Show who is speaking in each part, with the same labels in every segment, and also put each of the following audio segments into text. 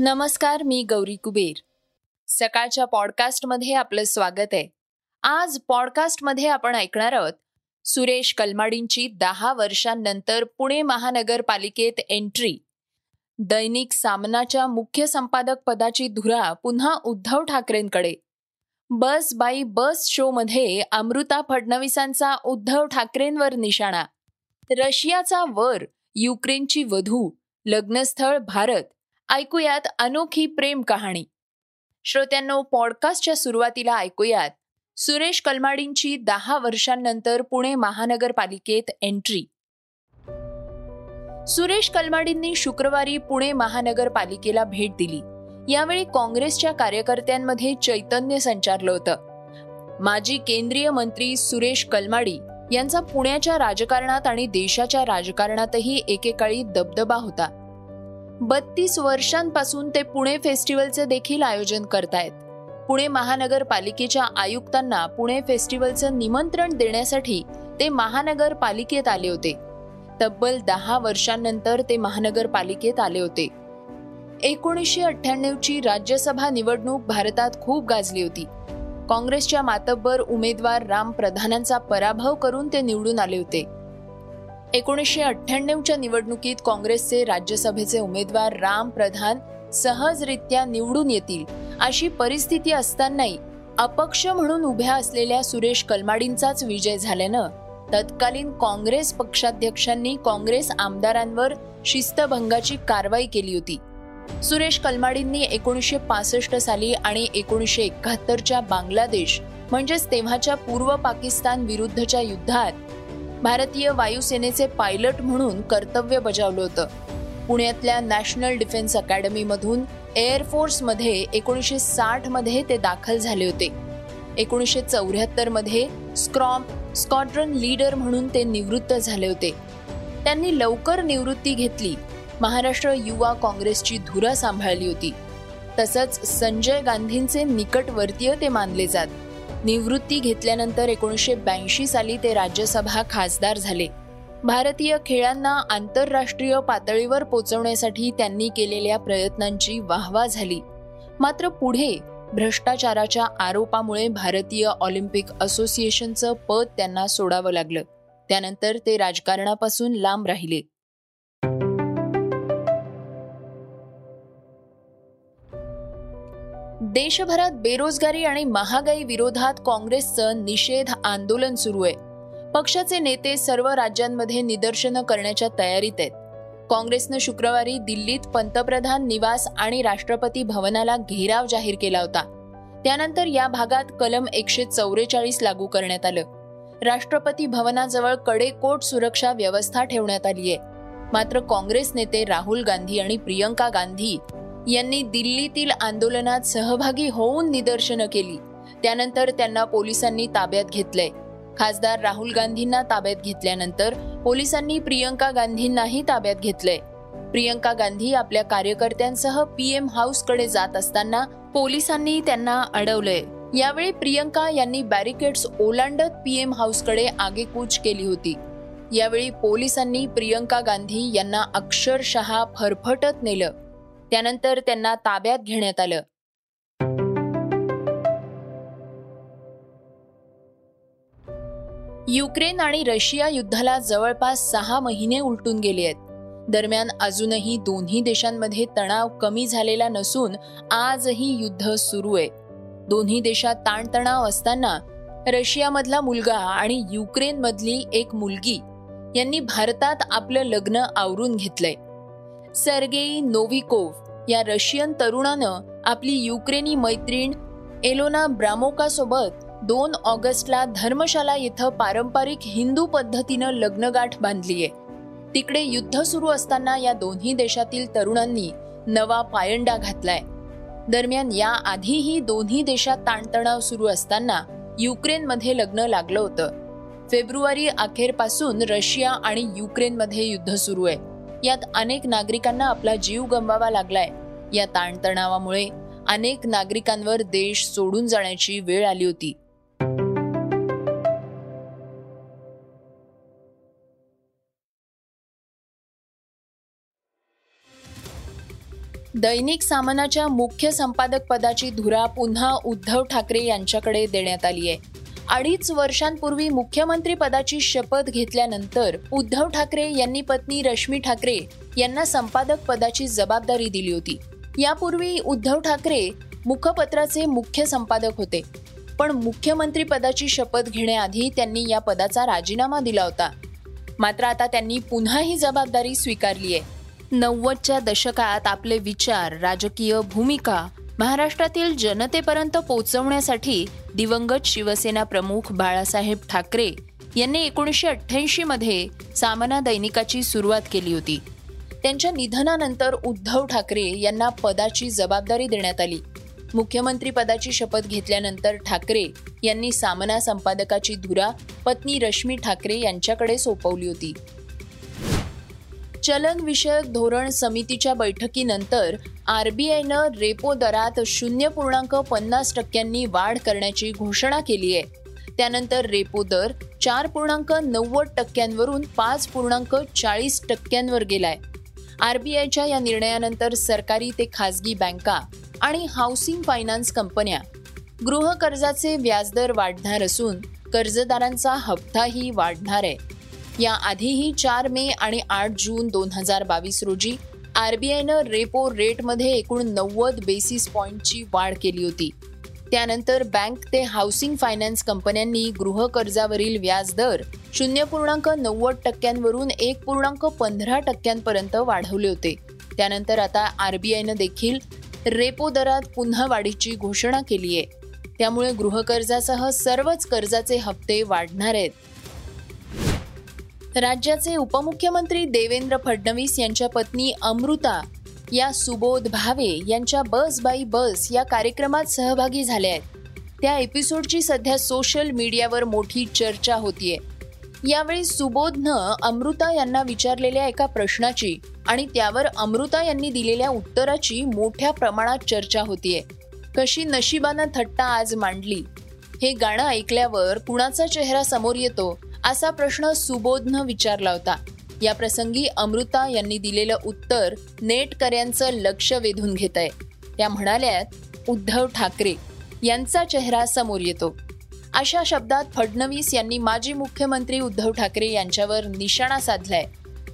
Speaker 1: नमस्कार मी गौरी कुबेर. सकाळच्या पॉडकास्टमध्ये आपलं स्वागत आहे. आज पॉडकास्टमध्ये आपण ऐकणार आहोत सुरेश कलमाडींची दहा वर्षांनंतर पुणे महानगरपालिकेत एंट्री. दैनिक सामनाच्या मुख्य संपादक पदाची धुरा पुन्हा उद्धव ठाकरेंकडे. बस बाई बस शोमध्ये अमृता फडणवीसांचा उद्धव ठाकरेंवर निशाणा. रशियाचा वर युक्रेनची वधू. लग्नस्थळ भारत. ऐकूयात अनोखी प्रेम कहाणी. श्रोत्यांनो पॉडकास्टच्या सुरुवातीला ऐकूयात. सुरेश कलमाडींची दहा वर्षांनंतर पुणे महानगरपालिकेत एंट्री सुरेश कलमाडींनी शुक्रवारी पुणे महानगरपालिकेला भेट दिली. यावेळी काँग्रेसच्या कार्यकर्त्यांमध्ये चैतन्य संचारलं होतं. माजी केंद्रीय मंत्री सुरेश कलमाडी यांचा पुण्याच्या राजकारणात आणि देशाच्या राजकारणातही एकेकाळी दबदबा होता. बत्तीस वर्षांपासून ते पुणे फेस्टिवलचे देखील आयोजन करतायत. पुणे महानगरपालिकेच्या आयुक्तांना पुणे फेस्टिवलचं निमंत्रण देण्यासाठी ते महानगरपालिकेत आले होते. तब्बल दहा वर्षांनंतर ते महानगरपालिकेत आले होते. एकोणीसशे अठ्ठ्याण्णवची राज्यसभा निवडणूक भारतात खूप गाजली होती. काँग्रेसच्या मातब्बर उमेदवार राम प्रधानांचा पराभव करून ते निवडून आले होते. एकोणीसशे अठ्ठ्याण्णवच्या निवडणुकीत काँग्रेसचे राज्यसभेचे उमेदवार राम प्रधान सहजरित्या निवडून येतील अशी परिस्थिती असतानाही अपक्ष म्हणून उभ्या असलेल्या सुरेश कलमाडींचाच विजय झाल्यानं तत्कालीन काँग्रेस पक्षाध्यक्षांनी काँग्रेस आमदारांवर शिस्तभंगाची कारवाई केली होती. सुरेश कलमाडींनी एकोणीसशे पासष्ट साली आणि एकोणीसशे एकाहत्तरच्या बांगलादेश म्हणजेच तेव्हाच्या पूर्व पाकिस्तान विरुद्धच्या युद्धात भारतीय वायुसेनेचे पायलट म्हणून कर्तव्य बजावलं होतं. पुण्यातल्या नॅशनल डिफेन्स अकॅडमीमधून एअरफोर्समध्ये एकोणीसशे साठमध्ये ते दाखल झाले होते. एकोणीसशे चौऱ्याहत्तरमध्ये स्क्रॉम स्कॉड्रन लीडर म्हणून ते निवृत्त झाले होते. त्यांनी लवकर निवृत्ती घेतली. महाराष्ट्र युवा काँग्रेसची धुरा सांभाळली होती. तसंच संजय गांधींचे निकटवर्तीय ते मानले जात. निवृत्ती घेतल्यानंतर एकोणीसशे ब्याऐंशी साली ते राज्यसभा खासदार झाले. भारतीय खेळांना आंतरराष्ट्रीय पातळीवर पोचवण्यासाठी त्यांनी केलेल्या प्रयत्नांची वाहवा झाली. मात्र पुढे भ्रष्टाचाराच्या आरोपामुळे भारतीय ऑलिम्पिक असोसिएशनचं पद त्यांना सोडावं लागलं. त्यानंतर ते राजकारणापासून लांब राहिले. देशभरात बेरोजगारी आणि महागाई विरोधात काँग्रेसचं निषेध आंदोलन सुरू आहे. पक्षाचे नेते सर्व राज्यांमध्ये निदर्शनं करण्याच्या तयारीत आहेत. काँग्रेसनं शुक्रवारी दिल्लीत पंतप्रधान निवास आणि राष्ट्रपती भवनाला घेराव जाहीर केला होता. त्यानंतर या भागात कलम एकशे चौवेचाळीस लागू करण्यात आलं. राष्ट्रपती भवनाजवळ कडेकोट सुरक्षा व्यवस्था ठेवण्यात आली आहे मात्र काँग्रेस नेते राहुल गांधी आणि प्रियंका गांधी यांनी दिल्लीतील आंदोलनात सहभागी होऊन निदर्शनं केली. त्यानंतर त्यांना पोलिसांनी ताब्यात घेतलंय. खासदार राहुल गांधींना ताब्यात घेतल्यानंतर पोलिसांनी प्रियंका गांधींनाही ताब्यात घेतलंय. प्रियंका गांधी आपल्या कार्यकर्त्यांसह पीएम हाऊसकडे जात असताना पोलिसांनी त्यांना अडवलंय. यावेळी प्रियंका यांनी बॅरिकेड्स ओलांडत पीएम हाऊसकडे आगेकूच केली होती. यावेळी पोलिसांनी प्रियंका गांधी यांना अक्षरशः फरफटत नेलं. त्यानंतर त्यांना ताब्यात घेण्यात आलं. युक्रेन आणि रशिया युद्धाला जवळपास सहा महिने उलटून गेले आहेत. दरम्यान अजूनही दोन्ही देशांमध्ये तणाव कमी झालेला नसून आजही युद्ध सुरू आहे दोन्ही देशात ताणतणाव असताना रशियामधला मुलगा आणि युक्रेनमधली एक मुलगी यांनी भारतात आपलं लग्न आवरून घेतलंय. सर्गेई नोव्हिकोव्ह या रशियन तरुणानं आपली युक्रेनी मैत्रीण एलोना ब्रामोकासोबत दोन ऑगस्टला धर्मशाला इथं पारंपरिक हिंदू पद्धतीनं लग्नगाठ बांधलीय. तिकडे युद्ध सुरू असताना या दोन्ही देशातील तरुणांनी नवा पायंडा घातलाय. दरम्यान या आधीही दोन्ही देशात ताणतणाव सुरू असताना युक्रेनमध्ये लग्न लागलं होतं. फेब्रुवारी अखेरपासून रशिया आणि युक्रेनमध्ये युद्ध सुरू आहे. यात अनेक नागरिकांना आपला जीव गमवावा लागलाय. या ताणतणावामुळे अनेक नागरिकांवर देश सोडून जाण्याची वेळ आली होती. दैनिक सामनाच्या मुख्य संपादक पदाची धुरा पुन्हा उद्धव ठाकरे यांच्याकडे देण्यात आली आहे अडीच वर्षांपूर्वी मुख्यमंत्री पदाची शपथ घेतल्यानंतर उद्धव ठाकरे यांनी पत्नी रश्मी ठाकरे यांना संपादक पदाची जबाबदारी दिली होती. यापूर्वी उद्धव ठाकरे मुखपत्राचे मुख्य संपादक होते. पण मुख्यमंत्री पदाची शपथ घेण्याआधी त्यांनी या पदाचा राजीनामा दिला होता. मात्र आता त्यांनी पुन्हा ही जबाबदारी स्वीकारली आहे नव्वदच्या दशकात आपले विचार राजकीय भूमिका महाराष्ट्रातील जनतेपर्यंत पोहोचवण्यासाठी दिवंगत शिवसेना प्रमुख बाळासाहेब ठाकरे यांनी एकोणीसशे अठ्ठ्याऐंशी मध्ये सामना दैनिकाची सुरुवात केली होती. त्यांच्या निधनानंतर उद्धव ठाकरे यांना पदाची जबाबदारी देण्यात आली. मुख्यमंत्री पदाची शपथ घेतल्यानंतर ठाकरे यांनी सामना संपादकाची धुरा पत्नी रश्मी ठाकरे यांच्याकडे सोपवली होती. चलनविषयक धोरण समितीच्या बैठकीनंतर आरबीआयनं रेपो दरात शून्य पूर्णांक पन्नास टक्क्यांनी वाढ करण्याची घोषणा केली आहे. त्यानंतर रेपो दर चार पूर्णांक नव्वद टक्क्यांवरून पाच पूर्णांक चाळीस टक्क्यांवर गेलाय. आरबीआयच्या या निर्णयानंतर सरकारी ते खासगी बँका आणि हाऊसिंग फायनान्स कंपन्या गृह कर्जाचे व्याजदर वाढणार असून कर्जदारांचा हप्ताही वाढणार आहे. याआधीही चार मे आणि आठ जून दोन हजार बावीस रोजी आरबीआयनं रेपो रेटमध्ये एकूण नव्वद बेसिस पॉईंटची वाढ केली होती. त्यानंतर बँक ते हाऊसिंग फायनान्स कंपन्यांनी गृह कर्जावरील व्याज दर शून्य पूर्णांक नव्वद टक्क्यांवरून एक पूर्णांक पंधरा टक्क्यांपर्यंत वाढवले होते. त्यानंतर आता आरबीआयनं देखील रेपो दरात पुन्हा वाढीची घोषणा केली आहे त्यामुळे गृहकर्जासह सर्वच कर्जाचे हप्ते वाढणार आहेत. राज्याचे उपमुख्यमंत्री देवेंद्र फडणवीस यांच्या पत्नी अमृता या सुबोध भावे यांच्या बस बाई बस या कार्यक्रमात सहभागी झाल्या आहेत. त्या एपिसोडची सध्या सोशल मीडियावर मोठी चर्चा होतीये. यावेळी सुबोधनं अमृता यांना विचारलेल्या एका प्रश्नाची आणि त्यावर अमृता यांनी दिलेल्या उत्तराची मोठ्या प्रमाणात चर्चा होतीये. कशी नशिबानं थट्टा आज मांडली? हे गाणं ऐकल्यावर कुणाचा चेहरा समोर येतो? असा प्रश्न सुबोधनं विचारला होता. या प्रसंगी अमृता यांनी दिलेलं उत्तर नेटकऱ्यांचं लक्ष वेधून घेत आहे त्या म्हणाल्यात उद्धव ठाकरे यांचा चेहरा समोर येतो. अशा शब्दात फडणवीस यांनी माजी मुख्यमंत्री उद्धव ठाकरे यांच्यावर निशाणा साधलाय.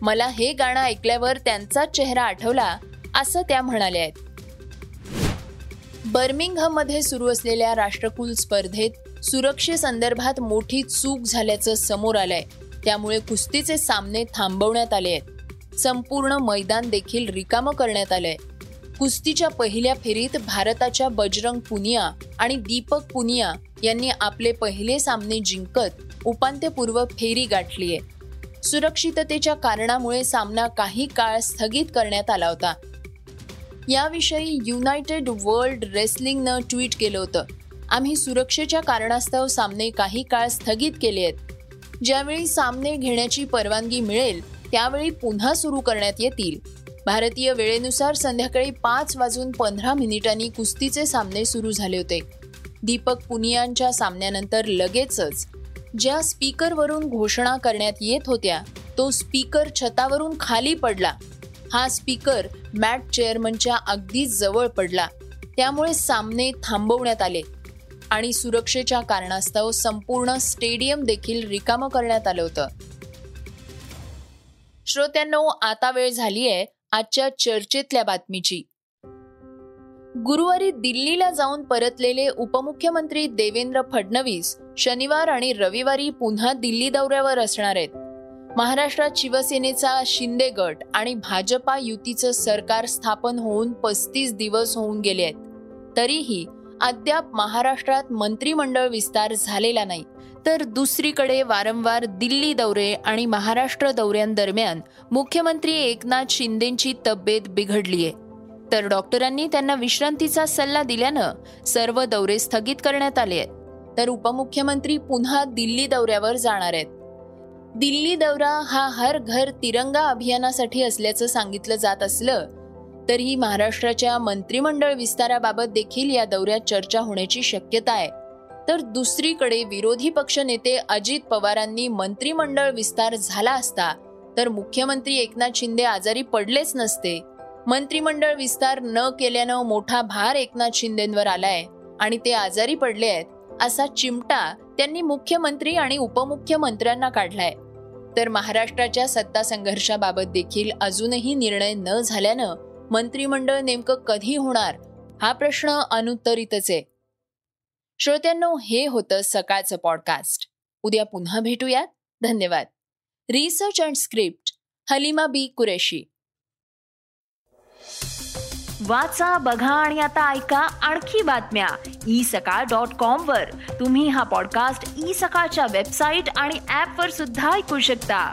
Speaker 1: मला हे गाणं ऐकल्यावर त्यांचाच चेहरा आठवला असं त्या म्हणाल्या आहेत बर्मिंगहममध्ये सुरू असलेल्या राष्ट्रकुल स्पर्धेत सुरक्षेसंदर्भात मोठी चूक झाल्याचं समोर आलंय. त्यामुळे कुस्तीचे सामने थांबवण्यात आले आहेत. संपूर्ण मैदान देखील रिकामं करण्यात आलंय. कुस्तीच्या पहिल्या फेरीत भारताच्या बजरंग पुनिया आणि दीपक पुनिया यांनी आपले पहिले सामने जिंकत उपांत्यपूर्व फेरी गाठली आहे. सुरक्षिततेच्या कारणामुळे सामना काही काळ स्थगित करण्यात आला होता. याविषयी युनायटेड वर्ल्ड रेसलिंगनं ट्विट केलं होतं. आम्ही सुरक्षेच्या कारणास्तव सामने काही काळ स्थगित केले आहेत. ज्यावेळी सामने घेण्याची परवानगी मिळेल त्यावेळी पुन्हा सुरू करण्यात येतील. भारतीय वेळेनुसार संध्याकाळी पाच वाजून पंधरा मिनिटांनी कुस्तीचे सामने सुरू झाले होते. दीपक पुनियांच्या सामन्यानंतर लगेचच ज्या स्पीकरवरून घोषणा करण्यात येत होत्या तो स्पीकर छतावरून खाली पडला. हा स्पीकर मॅट चेअरमनच्या अगदी जवळ पडला. त्यामुळे सामने थांबवण्यात आले. आणि सुरक्षेच्या कारणास्तव संपूर्ण स्टेडियम देखील रिकामं करण्यात आलं होतं. श्रोत्यांनो आता वेळ झाली आहे आजच्या चर्चेतल्या बातमीची. गुरुवारी दिल्लीला जाऊन परतलेले उपमुख्यमंत्री देवेंद्र फडणवीस शनिवार आणि रविवारी पुन्हा दिल्ली दौऱ्यावर असणार आहेत. महाराष्ट्रात शिवसेनेचा शिंदे गट आणि भाजपा युतीचं सरकार स्थापन होऊन पस्तीस दिवस होऊन गेले आहेत. तरीही अद्याप महाराष्ट्रात मंत्रिमंडळ विस्तार झालेला नाही. तर दुसरीकडे वारंवार दिल्ली दौरे आणि महाराष्ट्र दौऱ्यांदरम्यान मुख्यमंत्री एकनाथ शिंदेची तब्येत बिघडलीय. तर डॉक्टरांनी त्यांना विश्रांतीचा सल्ला दिल्यानं सर्व दौरे स्थगित करण्यात आले आहेत. तर उपमुख्यमंत्री पुन्हा दिल्ली दौऱ्यावर जाणार आहेत. दिल्ली दौरा हा हर घर तिरंगा अभियानासाठी असल्याचं सांगितलं जात असलं तरीही महाराष्ट्राच्या मंत्रिमंडळ विस्ताराबाबत देखील या दौऱ्यात चर्चा होण्याची शक्यता आहे. तर दुसरीकडे विरोधी पक्षनेते अजित पवारांनी मंत्रिमंडळ विस्तार झाला असता तर मुख्यमंत्री एकनाथ शिंदे आजारी पडलेच नसते. मंत्रिमंडळ विस्तार न केल्यानं मोठा भार एकनाथ शिंदेंवर आलाय आणि ते आजारी पडले आहेत असा चिमटा त्यांनी मुख्यमंत्री आणि उपमुख्यमंत्र्यांना काढलाय. तर महाराष्ट्राच्या सत्ता संघर्षाबाबत देखील अजूनही निर्णय न झाल्यानं मंत्रिमंडळ नेमकं कधी होणार? हा प्रश्न अनुत्तरितच. आहे श्रोत्यांनो हे होतं सकाळचं पॉडकास्ट उद्या पुन्हा भेटूयात. धन्यवाद. Research and script Halima Bi Qureshi.
Speaker 2: वाचा बघा आणि आता ऐका आणखी बातम्या. ई सकाळ डॉट कॉम वर. तुम्ही हा पॉडकास्ट ई सकाळच्या वेबसाईट आणि ऍप वर सुद्धा ऐकू शकता.